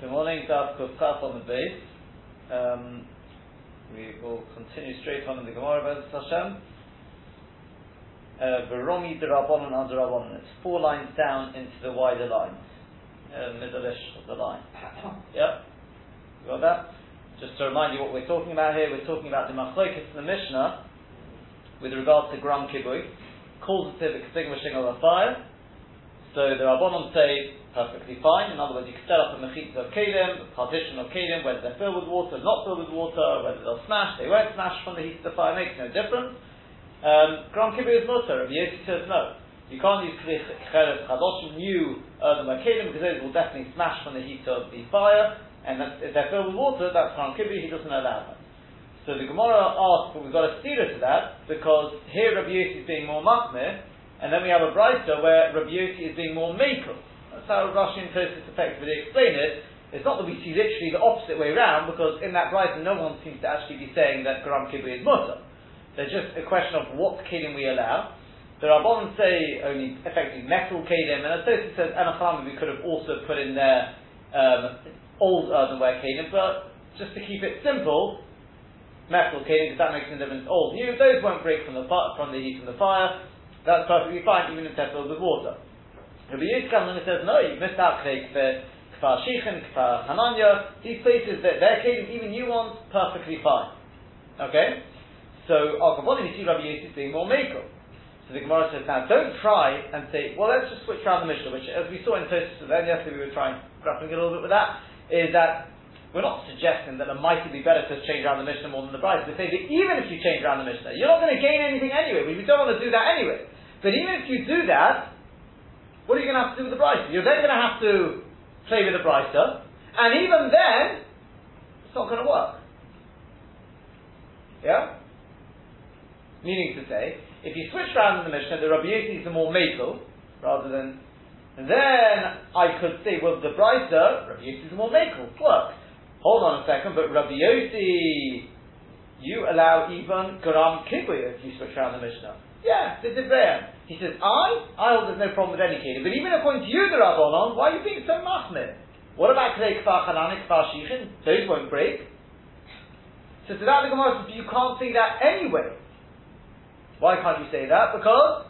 Good morning, Daf Kufkaf on the base. Um, we will continue straight on in the Gemara, Bez Hashem. Uh, Veromi Derabonon under Rabbonon. It's four lines down into the wider lines, uh, middle-ish of the line. yep, you got that? Just to remind you what we're talking about here, we're talking about the Machlokes in the Mishnah with regard to Gram Kibui, causative extinguishing of a fire. So the Rabbonon say perfectly fine. In other words, you can set up a mechitza of kelim, a partition of kelim, whether they're filled with water, not filled with water, whether they'll smash, they won't smash from the heat of the fire, makes no difference. Um, is mutter. Rabbi Yossi says no. You can't use cheres chadosh, new earthenware kelim, because those will definitely smash from the heat of the fire, and if they're filled with water, that's Gram Kibbutz, he doesn't allow that. So the Gemara asks, well, we've got a steer to that, because here Rabbi Yossi is being more machmir, and then we have a brighter where Rabbi Yossi is being more makel. That's how Rashi and Tosis effectively explain it. It's not that we see literally the opposite way around, because in that Brighton no one seems to actually be saying that Garam Kibri is mutter. There's just a question of what kelim we allow. The Rabbanon say only effectively metal kelim, and as Tosis says, Anachami we could have also put in there um, old earthenware kelim, but just to keep it simple, metal kelim, because that makes no difference, old, new, those won't break from the, from the heat from the fire, that's perfectly fine, even if they're filled with water. Rabbi Yosef comes and says, no, you've missed out Kfar Shichin, Kfar Hananya, these places that they're kelim, even new ones, perfectly fine. Okay? So, Al Kabbalah, you see Rabbi Yosef being more Mako. So the Gemara says, now don't try and say, well, let's just switch around the Mishnah, which, as we saw in Tosis, then yesterday we were trying, grappling a little bit with that, is that we're not suggesting that it might be better to change around the Mishnah more than the Bride. We're saying that even if you change around the Mishnah, you're not going to gain anything anyway. We don't want to do that anyway. But even if you do that, what are you going to have to do with the Brisa? You're then going to have to play with the Brisa, and even then, it's not going to work. Yeah? Meaning to say, if you switch around in the Mishnah, the Rabbi is the more makel, rather than, then I could say, well, the Brisa, Rabbi is the more makel, works. Hold on a second, but Rabbi you allow even Garam Kibuya if you switch around the Mishnah. Yeah, the Debrayim. He says, I? I hold there's no problem with any kelim. But even according to you, the Rabbanon, why are you being so machmir? What about Kedei Kfar Chanani, Kfar Shichin? Those won't break. So to that the Gemara says, you can't say that anyway. Why can't you say that? Because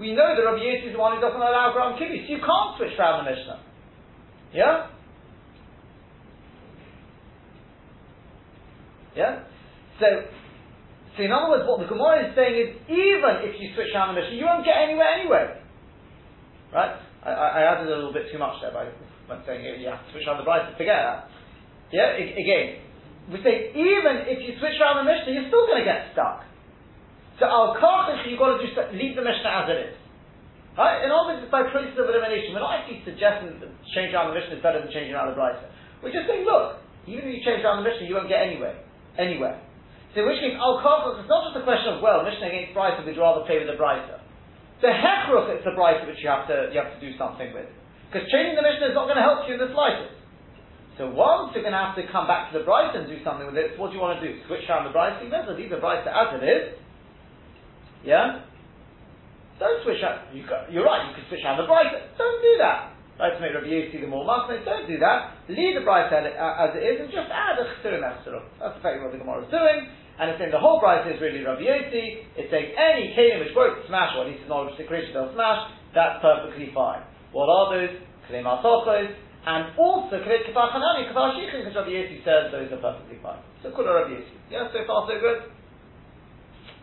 we know that Rabbi Yossi is the one who doesn't allow Gram Kibbutz. You can't switch around the Mishnah. Yeah? Yeah? So, so in other words, what the Gemara is saying is, even if you switch around the Mishnah, you won't get anywhere anyway. Right? I, I, added a little bit too much there by saying you have to switch around the Bride to forget that. Yeah? I, again, we say even if you switch around the Mishnah, you're still going to get stuck. So al kachich, you've got to just leave the Mishnah as it is. Right? In other words, by process of elimination. We're not actually suggesting that changing around the Mishnah is better than changing around the Bride. We're just saying, look, even if you change around the Mishnah, you won't get anywhere. Anywhere. So which case, al kachach, it's not just a question of, well, Mishnah against Brisa, we'd rather play with the Brisa. The hechruch, it's the Brisa which you have to, you have to do something with. Because changing the Mishnah is not going to help you in the slightest. So once you're going to have to come back to the Brisa and do something with it, what do you want to do? Switch around the Brisa? You leave the Brisa as it is. Yeah? Don't switch out. You are right, you can switch around the Brisa. Don't do that. Right, to make Rabbi Yossi the more Masneh, don't do that. Leave the Brisa uh, as it is and just add a Chesirim That's effectively what the Gemara is doing. And it's saying the whole price is really Rabbi Yossi. It's saying any kelim which won't smash, or at least knowledge the creation they'll smash, that's perfectly fine. What are those? Kelim Asochos, and also Kelim Kafar Hanani, Kafar Shichin, because Rabbi Yossi says those are perfectly fine. So Kula Rabbi Yossi. Yeah, so far so good?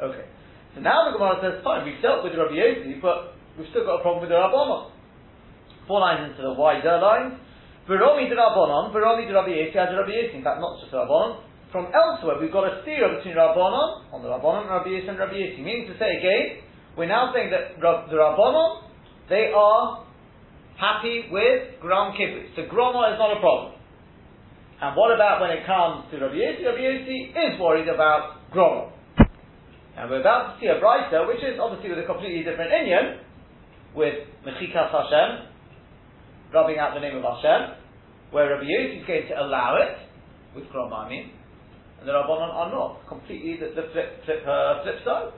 Okay. So now the Gemara says, fine, we've dealt with Rabbi Yossi, but we've still got a problem with the Rabbanon. Four lines into the wider lines. Veromi de Rabbanon, Veromi de Rabbi Yossi, as Rabbi Yossi. In fact, not just Rabbanon, from elsewhere, we've got a steer between Rabbanon, on the Rabbanon, and Rabbi Yisrael and Rabbi Yisrael. Meaning to say again, we're now saying that the Rabbanon, they are happy with Gram Kibbutz. So Groma is not a problem. And what about when it comes to Rabbi Yisrael? Rabbi Yisrael is worried about Groma. And we're about to see a brighter, which is obviously with a completely different Indian, with Mechikas Hashem, rubbing out the name of Hashem, where Rabbi Yossi is going to allow it, with Groma I mean, and the Rabbanon are not completely the, the flip flip uh, flip side.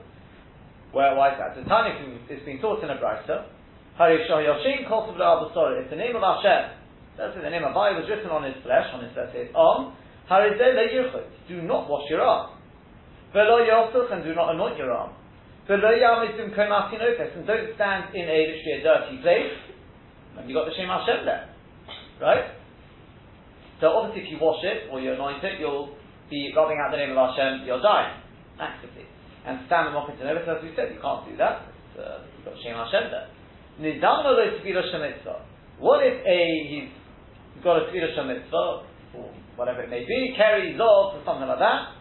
Where why is that? The Tanya is being taught in a brisa. It's the name of Hashem That's. The name of Abai was written on his flesh, on his, let's say, his arm. Do not wash your arm. Velo yosuch, and do not anoint your arm. Velo yamizum komatinofes, and don't stand in a, literally a dirty place. And you got the Shem Hashem there. Right? So obviously if you wash it, or you anoint it, you'll be rubbing out the name of Hashem, you're dying. Actively. And stand and walk into Nevis, as we said, you can't do that. Uh, you've got Shem Hashem there. Nidamno lo tefillah shemitzvah. What if a, he's got a tefillah shemitzvah, or whatever it may be, carries off or something like that.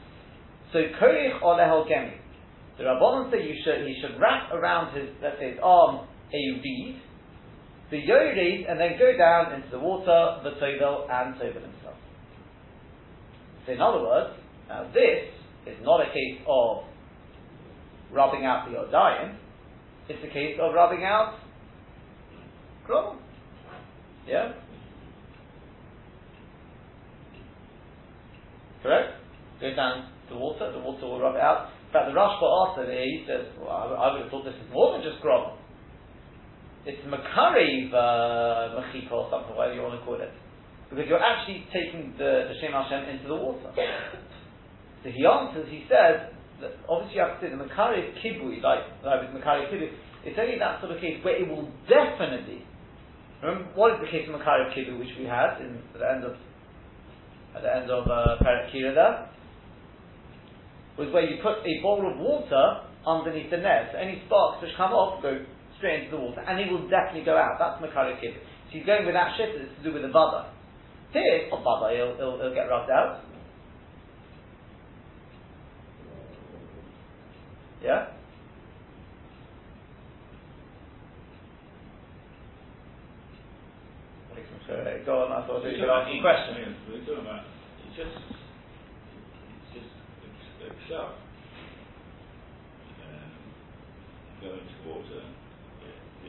So korich olehel gemi. The Rabbanon say you should, he should wrap around his, let's say his arm a reed, the yorid, and then go down into the water, the tovel, and tovel himself. So in other words, now this is not a case of rubbing out the Yodayim, it's a case of rubbing out Gromel. Yeah? Correct? Go down the water, the water will rub it out. In fact, the Rashba there, he says, well, I, would have thought this is more than just Gromel. It's Makariv uh, Mechika or something, whatever you want to call it. Because you're actually taking the, the Shem Hashem into the water. So he answers, he says, that obviously you have to say the Makari Kibui, like, like Makari Kibui, it's only that sort of case where it will definitely, remember, what is the case of Makari Kibui which we had in, at the end of, at the end of uh, there? Was where you put a bowl of water underneath the net, so any sparks which come off go straight into the water, and it will definitely go out. That's Makari Kibui. So he's going with that shit, it's to do with the Vada. Here, on Baba, it'll, it'll, it'll get rubbed out. Yeah? Go on, I thought you could ask a question. We're just, just. Um, go into water,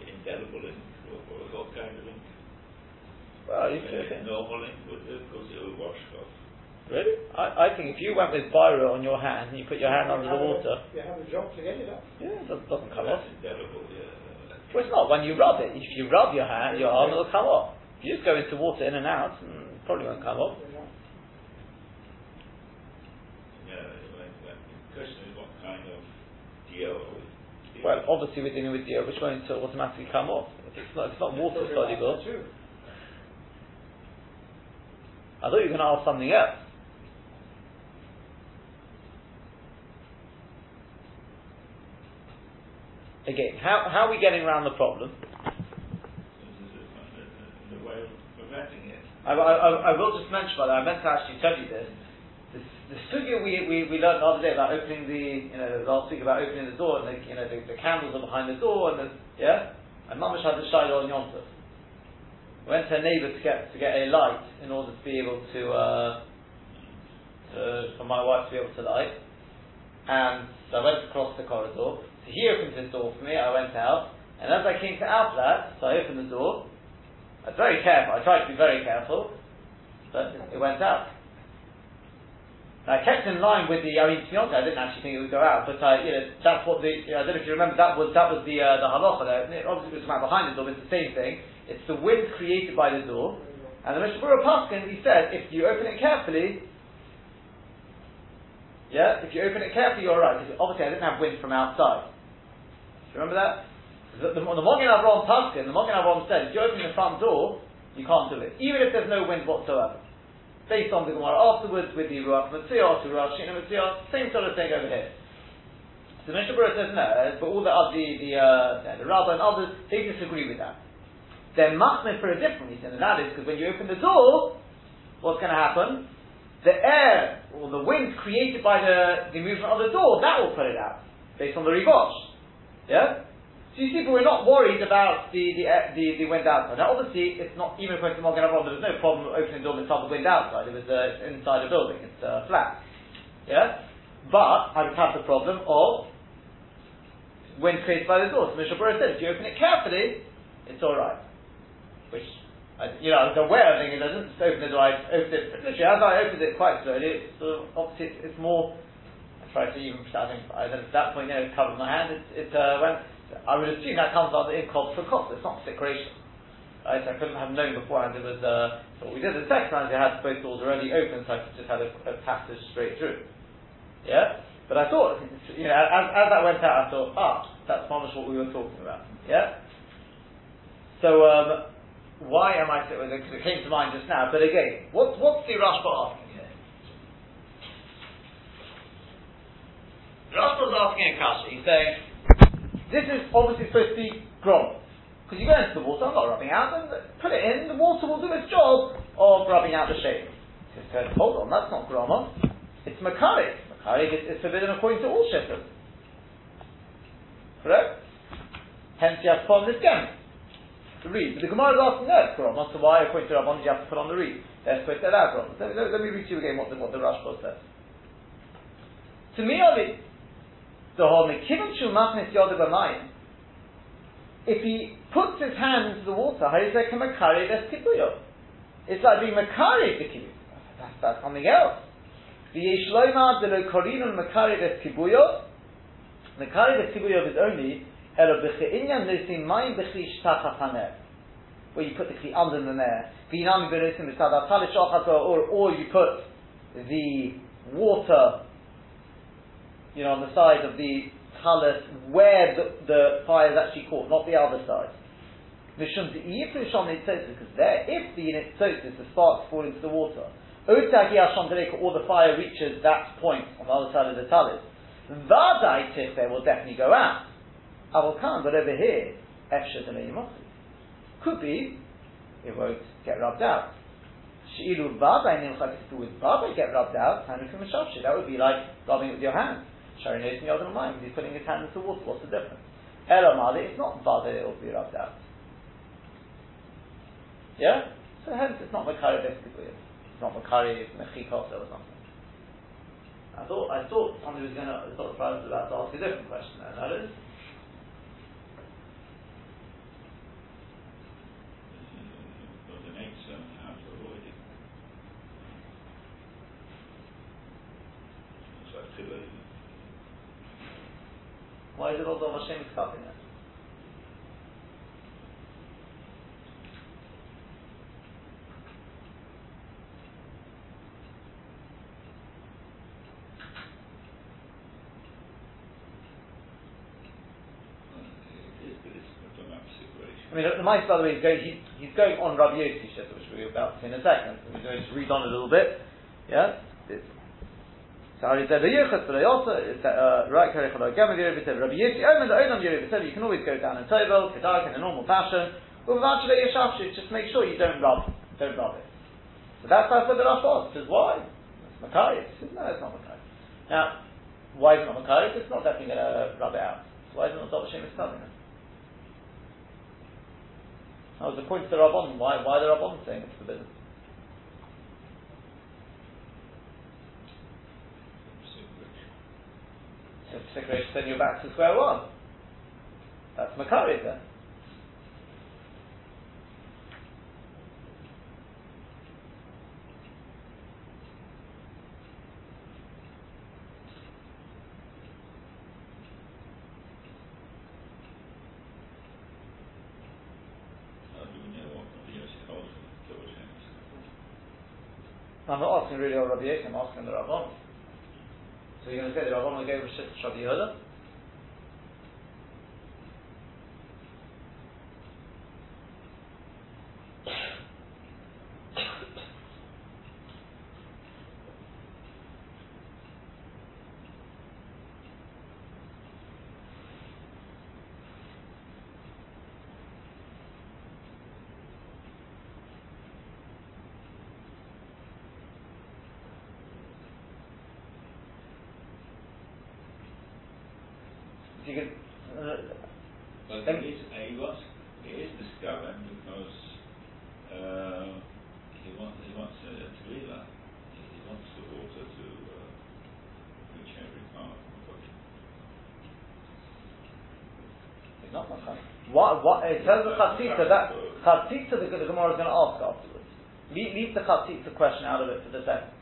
indelible ink, or, or kind of ink? Well, you Uh, normal ink because it would wash off. Really? I, I think if you went with Biro on your hand and you put your hand under the water, You have a job to get it up. yeah, it doesn't, doesn't come off. That's indelible, yeah. Well, it's not when you rub it. If you rub your hand, your arm will come off. If you just go into water in and out, mm, it probably won't come off. Yeah. The question is what kind of deal are we dealing Well, obviously we're dealing with the which won't automatically come off. If it's not, if it's not water soluble. I thought you were going to ask something else. Again, how, how are we getting around the problem? The, the, the. I, I, I will just mention, by the way, I meant to actually tell you this. This, the sugya we, we, we learned the other day about opening the, you know, last week about opening the door and the, you know, the, the candles are behind the door and the, yeah? And Mamash had the shiloh on Yom Tov. Went to a neighbour to get, to get a light in order to be able to, uh, to, for my wife to be able to light. And so I went across the corridor. So he opened his door for me, I went out. And as I came to out that, so I opened the door. I was very careful, I tried to be very careful. But it went out. And I kept in line with the. I mean, to be honest, I didn't actually think it would go out, but I, you know, that's what the. You know, I don't know if you remember that was that was the uh, the halacha there. It obviously, it was behind the door, but it's the same thing. It's the wind created by the door, and the Mishnah Paskin he said if you open it carefully, yeah, if you open it carefully, you're alright. Because obviously, I didn't have wind from outside. Do you remember that? The, the, the Mogen Avram Paskin, the Mogen Avram said, if you open the front door, you can't do it, even if there's no wind whatsoever based on the Gemara afterwards with the Ruach Matziyah, to Ruach Shina Matziyah, same sort of thing over here. So Mishnah Berurah says no, but all the other, the, the, uh, the Rabbah and others, they disagree with that. They're machmir for a different reason, and that is because when you open the door, what's going to happen? The air, or the wind created by the, the movement of the door, that will put it out, based on the Rivosh. Yeah? So you see, but we're not worried about the the, the, the wind outside. Now, obviously, it's not even according to Mogen Avram. There was no problem opening the door inside the wind outside. It was uh, inside a building. It's uh, flat. Yeah, but I would have the problem of wind created by the door. So Mishnah Berurah said, if you open it carefully, it's all right. Which I, you know, I was aware of it. I didn't open the door. I opened it literally as I opened it quite slowly. It's sort of, obviously, it's, it's more. I tried to even. I think I, at that point, you know, it covered my hand. It, it uh, went. I would assume that comes under cost for cost. It's not psik reisha. Right, I couldn't have known beforehand it was, uh, so what we did the second time, we had both doors already open, so I just had a, a passage straight through. Yeah? But I thought, you know, as, as that went out, I thought, ah, that's much what we were talking about. Yeah? So, um, why am I, because it came to mind just now, but again, what, what's the Rashba asking here? Rashba's asking a question, he's saying, this is obviously supposed to be grom. Because you go into the water, I'm not rubbing out, and put it in, the water will do its job of rubbing out the shade. He said, hold on, that's not grama. It's makari. Makari is, forbidden according to all shittahs. Correct? Hence you have to this gem. The reed. But the Gemara is asking, no, it's grama, so why according to Rabban you have to put on the reed? They're supposed to allow grama. Let, let, let, me read to you again what the, what the Rashba says. To me, the whole Mekivan Shu Machnis Yodah if he puts his hand into the water, like makari kibuyo. It's like being makari the kibuyo. That's, that's something else. The yeshloima de lo korinun makari des kibuyo. Makari des kibuyo is only where you put the kli under the atalish or or you put the water, you know, on the side of the talis where the, the fire is actually caught, not the other side. Because there, if the nitzotis, the sparks fall into the water, or the fire reaches that point on the other side of the talis, Vadai there will definitely go out. Avokan, but over here, Efshat and Could be, it won't get rubbed out. Shi'ilu Vadai Nimchak with Vadai get rubbed out, that would be like rubbing it with your hand. Shari knows in Yodam mind, he's putting his hand into water, what's the difference? Elamadi, it's not bad it will be rubbed out. Yeah? So hence it's not Makari Beskibuyah. It's not Makari Mechikos or something. I thought I thought somebody was gonna I thought Friday was about to ask a different question there, that is. Why is it also Hashem is cutting it? I mean, the mice, by the way, is going, he, he's going on Rabbi Yossi which we're about to in a second. We're going to read on a little bit. Yeah? So he said, "V'yichas v'layota." Uh, right, Kerech Gamma Yerev said, "Rabbi the you can always go down in Tovel, Kedark in a normal fashion. Just make sure you don't rub, don't rub it." So that's how the Rashi says. Why? It's says, "No, it's not Makai." Now, why is it not Makai? It's not definitely going to rub it out. So why is it not Dr. Shemus telling it? That was the point to the Rabban. Why, why the Rabban saying it's forbidden? Sikrish, then you're back to square one. That's Makari then. I'm not asking really on Rabbi Yosef, I'm asking the Rabban. So you're going to say the Rabbanon gave Rishit Shadi Yehuda? What, what, in terms of chatzitza, that chatzitza the, the Gemara is going to ask afterwards. Leave, leave the chatzitza question out of it for the second.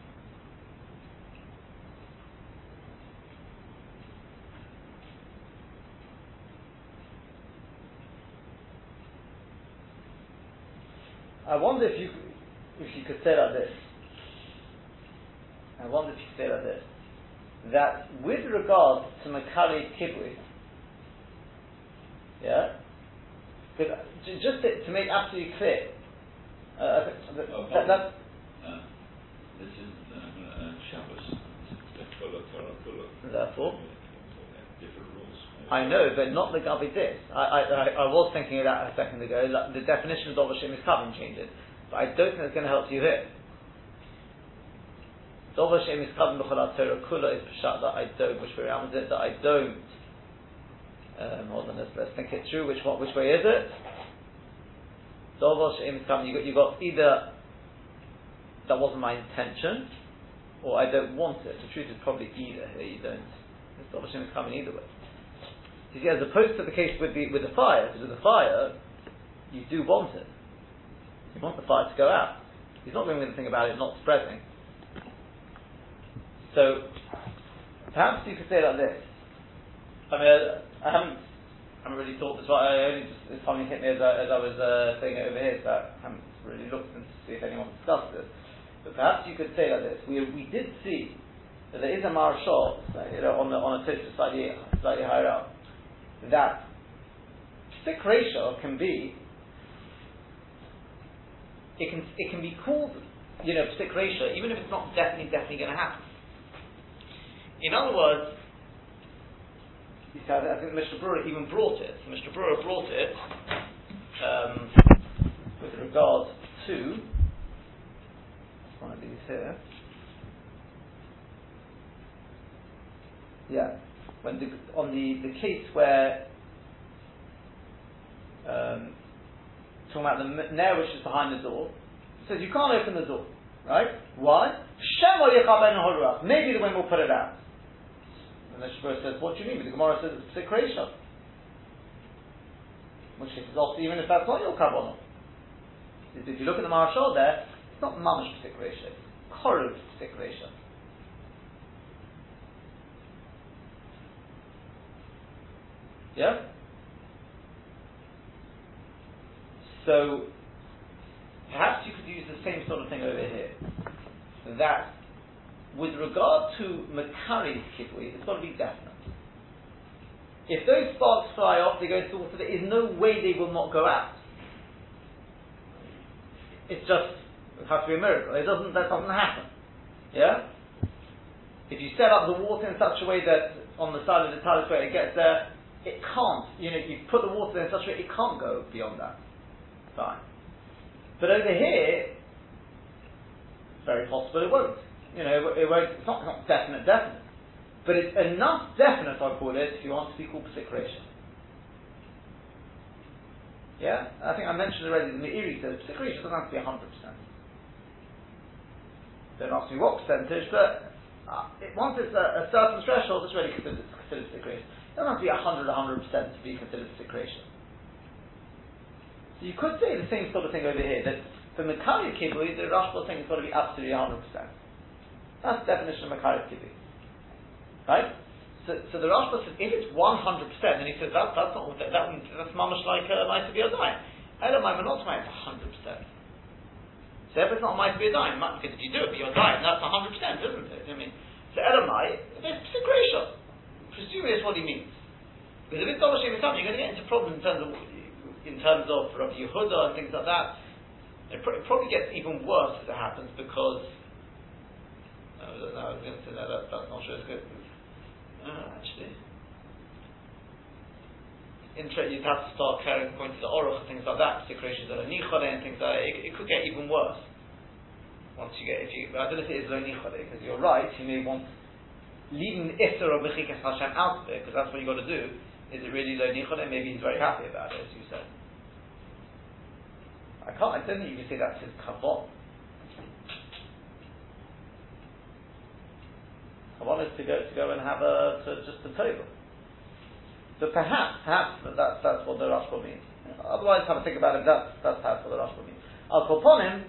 I wonder if you if you could say like this. I wonder if you could say like this. That with regard to Makari Kibui, yeah, because just to, to make absolutely clear, uh, that, Oh, that, Uh, This is uh, uh, Shabbos. Therefore. I know, but not the Gabi this. I, I, I, was thinking of that a second ago. Like the definition of Dovashim is covering changes, but I don't think it's going to help you here. Dovashim is covering B'cholat Torah Kula is Peshat that I don't, which around is it, that I don't. Um, hold on, let's, let's think it through. Which which way is it? Dovashim is covering, you got, you got either that wasn't my intention, or I don't want it. The truth is probably either you don't. Dovashim is coming either way. As opposed to the case with the with the fire, because with the fire, you do want it. You want the fire to go out. He's not doing anything about it not spreading. So, perhaps you could say like this. I mean, I haven't, I haven't really thought this. I only just it suddenly hit me as I, as I was uh, saying it over here, so I haven't really looked and to see if anyone discussed this. But perhaps you could say like this: We we did see that there is a Maharshal, you know, on the on a slightly slightly higher up that psik reisha can be it can it can be called you know psik reisha even if it's not definitely definitely going to happen. In other words, you see, I think Mishnah Berurah even brought it. Mishnah Berurah brought it um, with regard to one of these here. Yeah, when the, on the, the case where um, talking about the nail which is behind the door, says you can't open the door, right? Why? Maybe the wind will put it out. And the Shabbos says, what do you mean? The Gemara says it's psik reisha. Which is also even if that's not your carbon. If you look at the Maharshal there, it's not mamish psik reisha, it's korov psik reisha. Yeah? So, perhaps you could use the same sort of thing over here. That, with regard to Makari's kibui, it's got to be definite. If those sparks fly off, they go into the water, there is no way they will not go out. It's just, it has to be a miracle. It doesn't, that doesn't happen. Yeah? If you set up the water in such a way that on the side of the talus it gets there, it can't, you know, you put the water there in such a way, it can't go beyond that. Fine. But over here, it's very possible it won't. You know, it won't, it's not, not definite, definite. But it's enough definite, I call it, if you want to be called psik reisha. Yeah? I think I mentioned already, in the Meiri says psik reisha doesn't have to be 100%. Don't ask me what percentage, but uh, it, once it's a, a certain threshold, it's really considered, considered. It doesn't have to be 100, 100% to be considered psik reisha. So you could say the same sort of thing over here, that for Makari Kibui, the Rashba thing has got to be absolutely 100%. That's the definition of Makari Kibui. Right? So, so the Rashba says, if it's 100%, then he says, that, that's not, that, that, that's mamash like uh, a might be a dime. Elamai monotomai, it's 100%. So if it's not might be a dime, because if you do it, but you're dying, that's 100%, isn't it? I mean, so Elamai, it's psik reisha. Presumably that's what he means. Because if it's Dollar Shem you're going to get into problems in terms of in terms of Rabbi Yehuda and things like that, it, pr- it, probably gets even worse as it happens because. No, no, I was going to say that, that that's not sure it's good. Uh, actually. Intra, you'd have to start carrying points to Oroch and things like that, situations that are nichale and things like that. It, it, could get even worse. Once you get, if you, I don't know if it is lo nichale, because you're right, you may want leaving the Isser of Bechikas Hashem out it, because that's what you've got to do. Is it really lo nichale? Maybe he's very happy about it, as you said. I can't, I don't think you can say that's his kavon. Kavon is to go, to go and have a, to, just a table. So perhaps, perhaps that's, that's what the Rashba means. Otherwise, have a think about it, that's, that's perhaps what the Rashba means. Al Koponim,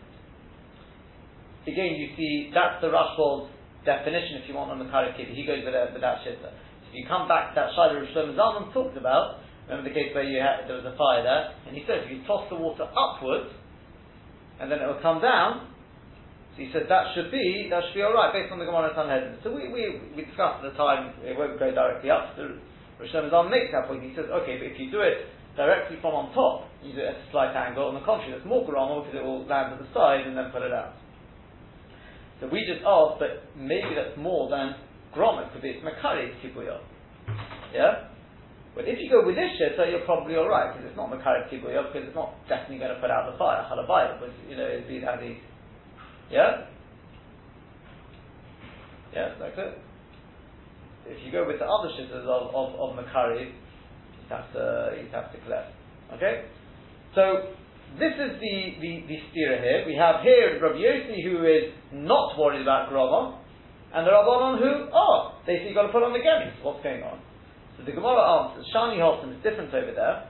again, you see, that's the Rashba's definition, if you want, on the Karikid. He goes with, that, shitta. If you come back to that Shiloh Rosh Zalman talked about, remember the case where you had, there was a fire there, and he said if you toss the water upwards, and then it will come down. So he said that should be that should be all right based on the Gemara Sanhedrin. So we, we, we discussed at the time it won't go directly up. So Rosh Hashanah makes that point. He says, okay, but if you do it directly from on top, you do it at a slight angle. On the contrary, that's more Garama because it will land at the side and then pull it out. So we just asked, but maybe that's more than Gromit, because it's Makari Kibuya. Yeah? But if you go with this shitta, you're probably alright, because it's not Makari Kibuya, because it's not definitely going to put out the fire. Halabaya, but you know, it'd be that easy. Yeah? Yeah, that's it. If you go with the other shittas of, of, of Makari, you'd have to, you'd have to collect. Okay? So, this is the, the, the stira here. We have here Rabbi Yossi who is not worried about Groma, and the Rabbanon who are. They say you've got to put on the gemis. What's going on? So the Gemara answers, Shani Holton is different over there.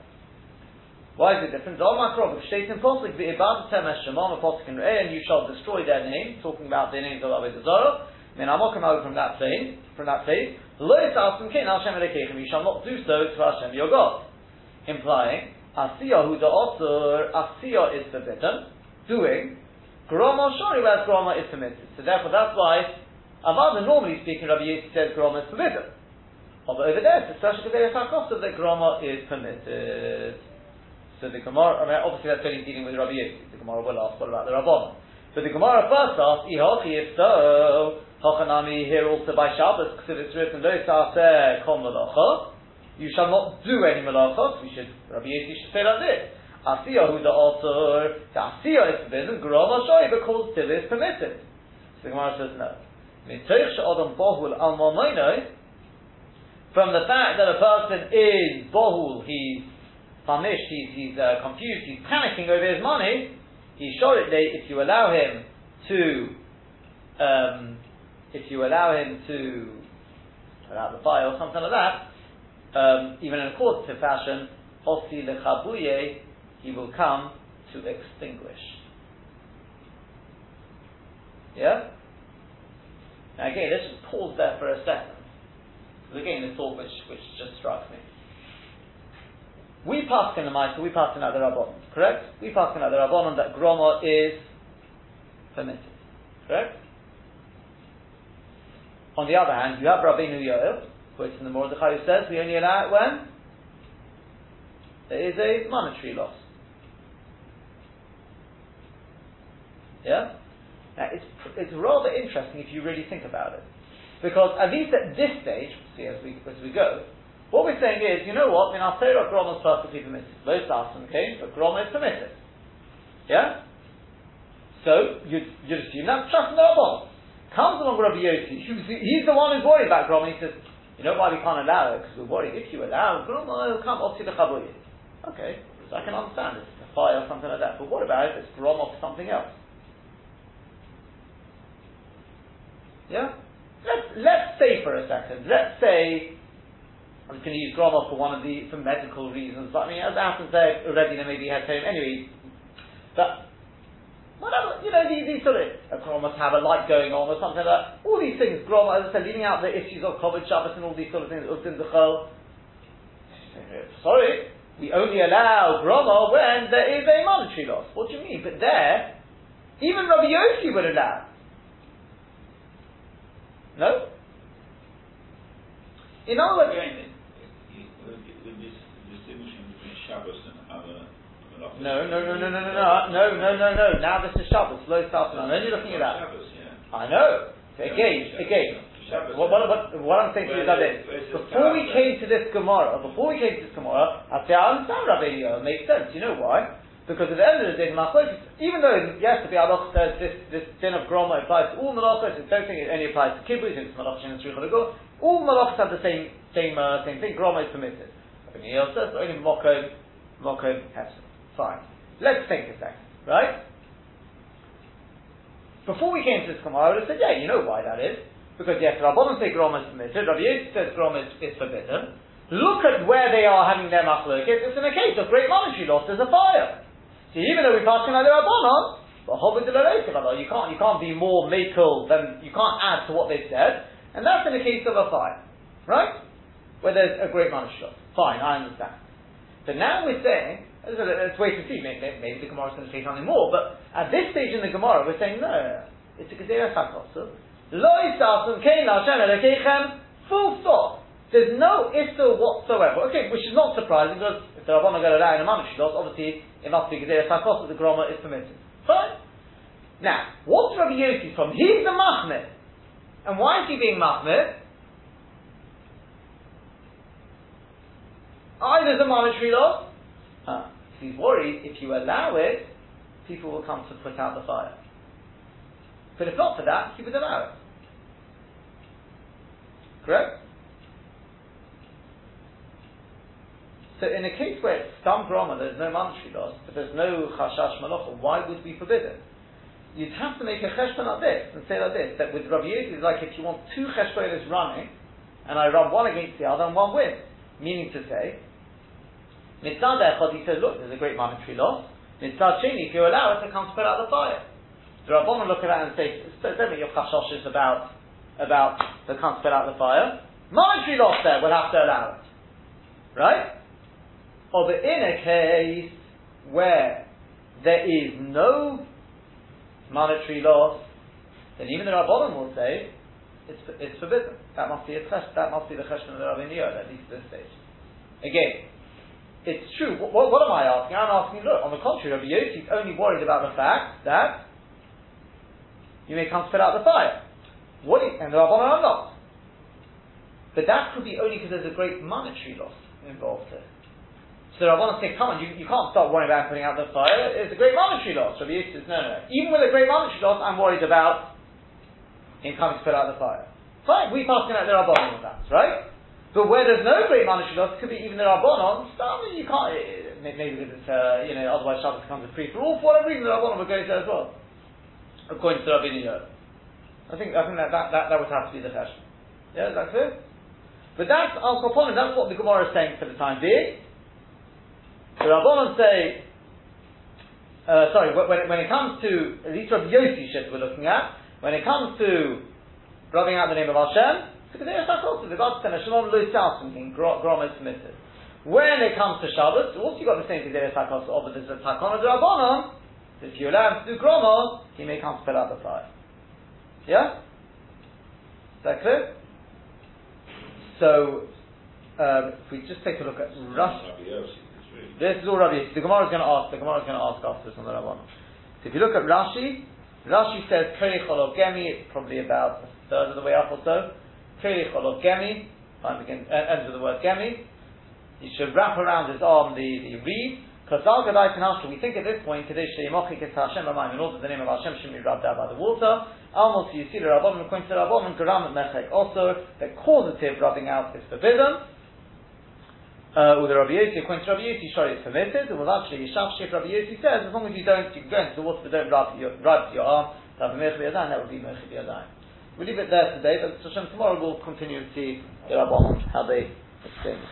Why is it different? All my Robs states and Re'eh, and you shall destroy their name, talking about the names of Avodah Zarah. I mean, I'm not coming out from that place, from that place. You shall not do so to Hashem your God. Implying Asiya the author, Asiya is forbidden, doing, Groma Shari, whereas Groma is permitted. So therefore that's why, Avada normally speaking, Rabbi Yossi says Groma is forbidden. Although over there, it's especially because there's that Groma is permitted. So the Gemara, I mean, obviously that's only dealing with Rabbi Yossi. The Gemara will ask, what about the Rabbanon? But the Gemara first asks, Ihochi, if so, Hochanami here also by Shabbos, because it's written, Lo Sa'aseh Kom you shall not do any malachos. We should, Rabbi Yossi should say like this. Asiya who the author, the Asiya is forbidden, Groma Shoy, because still is permitted. So the Gemara says no. From the fact that a person is bohul, he's famished, he's, he's uh, confused, he's panicking over his money, he's sure that if you allow him to, um, if you allow him to put out the fire or something like that, um, even in a causative fashion, osi lechabuye, he will come to extinguish. Yeah? Now again, let's just pause there for a second. Because again, the thought which, which just struck me. We pass in the Maisa, we pass in the Rabbanon, correct? We pass in the Rabbanon that Groma is permitted, correct? On the other hand, you have Rabbeinu Yoel, quotes in the Mordechai who says we only allow it when there is a monetary loss. Yeah? Now it's, it's rather interesting if you really think about it. Because at least at this stage, see as we, as we go, what we're saying is, you know what, I mean, our Torah Groma is perfectly permitted. Both Asim came, but Groma is permitted. Yeah? So, you'd, you'd assume that's trust in the Comes along Rabbi Yossi, he's the one who's worried about Groma, he says, you know why we can't allow it? Because we're worried if you allow, it'll come off to the chabuyin. Okay, so I can understand it's a fire or something like that. But what about if it's grom off something else? Yeah? Let's, let's say for a second, let's say I'm going to use grom off for one of the, for medical reasons, but I mean, as Athens said already, there maybe had home, anyway, but Whatever, you know, these, these sort of, a Quran must have a light going on or something like that. All these things, Quran, as I said, leaving out the issues of Kovid Shabbos and all these sort of things, Utin Zechel. Sorry, we only allow Groma when there is a monetary loss. What do you mean? But there, even Rabbi Yossi would allow. No? In other words, Again, the distinguishing between Shabbos and other no, no, no, no, no, no, no, no, no, no, no. Now this is Shabbos. Low start. I'm only looking at that. I know. Again, again. What, what, what, what I'm saying to you is that. Before we came to this Gemara, before we came to this Gemara, I say I understand Rabbi It makes sense. You know why? Because at the end of the day, even though yes, the Biur Halacha says this this din of Groma applies to all malachos, I don't think it only applies to kibbutz, it's malach and All malachos have the same same uh, same thing. Groma is permitted. Rabbi Yoel says only mokom mokom hefsek. Fine. Let's think a second, right? Before we came to this Gemara, I would have said, yeah, you know why that is. Because yes, Rabbanon say Grom is permitted, Rabbi Yosef says Grom is, is forbidden. Look at where they are having their machlokes. It's in a case of great monetary loss, there's a fire. So even though we're passing out the Rabbanon, you can't, you can't be more makel than, you can't add to what they've said, and that's in the case of a fire. Right? Where there's a great monetary loss. Fine, I understand. But now we're saying, let's wait and see. Maybe, maybe the Gemara is going to say something more. But at this stage in the Gemara, we're saying no. It's a Gezerah Chakosu. Lo Yisafim Kein Hashem Elekechem. Full stop. There's no issue whatsoever. Okay, which is not surprising because if the Rabbanah got out in a loss, obviously it must be Gezerah Chakosu. The Groma is permitted. Fine. Now, what's Rabbi Yossi from? He's the Mahmir. And why is he being Mahmir? Either the monetary loss, huh. He's worried if you allow it, people will come to put out the fire. But if not for that, he would allow it. Correct? So in a case where it's stam groma, there's no monetary loss, but there's no chashash malacha, why would we forbid it? You'd have to make a cheshbon like this and say like this, that with Rabbi Yossi, it's like if you want two cheshbonis running, and I run one against the other and one wins. Meaning to say, Mitzad Echad, he says, look, there's a great monetary loss. Mitzad Sheni, if you allow it, it comes to put out the fire. The Rabbanon look at that and say, don't make your chashoshes about, about the can't put out the fire. Monetary loss there, we'll have to allow it. Right? Or but in a case where there is no monetary loss, then even the Rabbanon will say, it's, it's forbidden. That must be a chesh, that must be the question of the Rabbi at least at this stage. Again, it's true. What, what, what, am I asking? I'm asking, look, on the contrary, Rabbi Yossi is only worried about the fact that you may come spit out the fire. What you, and the Rabbanon are not. But that could be only because there's a great monetary loss involved here. So the Rabbanon say, come on, you, you can't start worrying about putting out the fire. It's a great monetary loss. Rabbi Yossi says, no, no. Even with a great monetary loss, I'm worried about him coming put out the fire. Fine, we pass out the Rabbanon on that, right? But where there's no great it could be even the Rabbanon, mean, you can't, eh, maybe because it's, uh, you know, otherwise Shabbos becomes a free for all, for whatever reason the Rabbanon would go there as well. According to Rabbi Yehuda. I think, I think that, that, that, that would have to be the fashion. Yeah, that's it. But that's Al Kaponim, that's what the Gemara is saying for the time being. The Rabbanon say, uh, sorry, when, when it comes to, at least Rabbi Yossi we're looking at, when it comes to rubbing out the name of Hashem, so the also the God said Shalom lo something Grom is permitted. When it comes to Shabbos, also you've got the same Kedei Sakos but there's a Takon of Rabbanon. If you allow him to do Gromos, he may come to put out the fire. Yeah? Is that clear? So, um, if we just take a look at Rush. This is all Rabbi The Gemara is going to ask. The Gemara is going to ask after this on the Rabbanon. So if you look at Rashi, Rashi says Keri Gemi. It's probably about a third of the way up or so. Keli Cholot Gemi, begin, uh, ends with the word Gemi. He should wrap around his arm the, the reed. Kasal Gadai Tanashra, we think at this point, Kadesh Sheimochi Kes Hashem Amayim, in order the name of Hashem should be rubbed out by the water. Almost you see the Rabbanim, according to the Rabbanim, Garam Mechek also, the causative rubbing out is forbidden. Uh, with the Rabbi Yossi, according to Rabbi Yossi, sure it's permitted. Well, actually, Yishav Shif Rabbi Yossi says, as long as you don't, you go into the water, but don't rub your, rub your arm, that would be Mechib Yadayim. We leave it there today, but Hashem tomorrow we'll continue to see how they explain.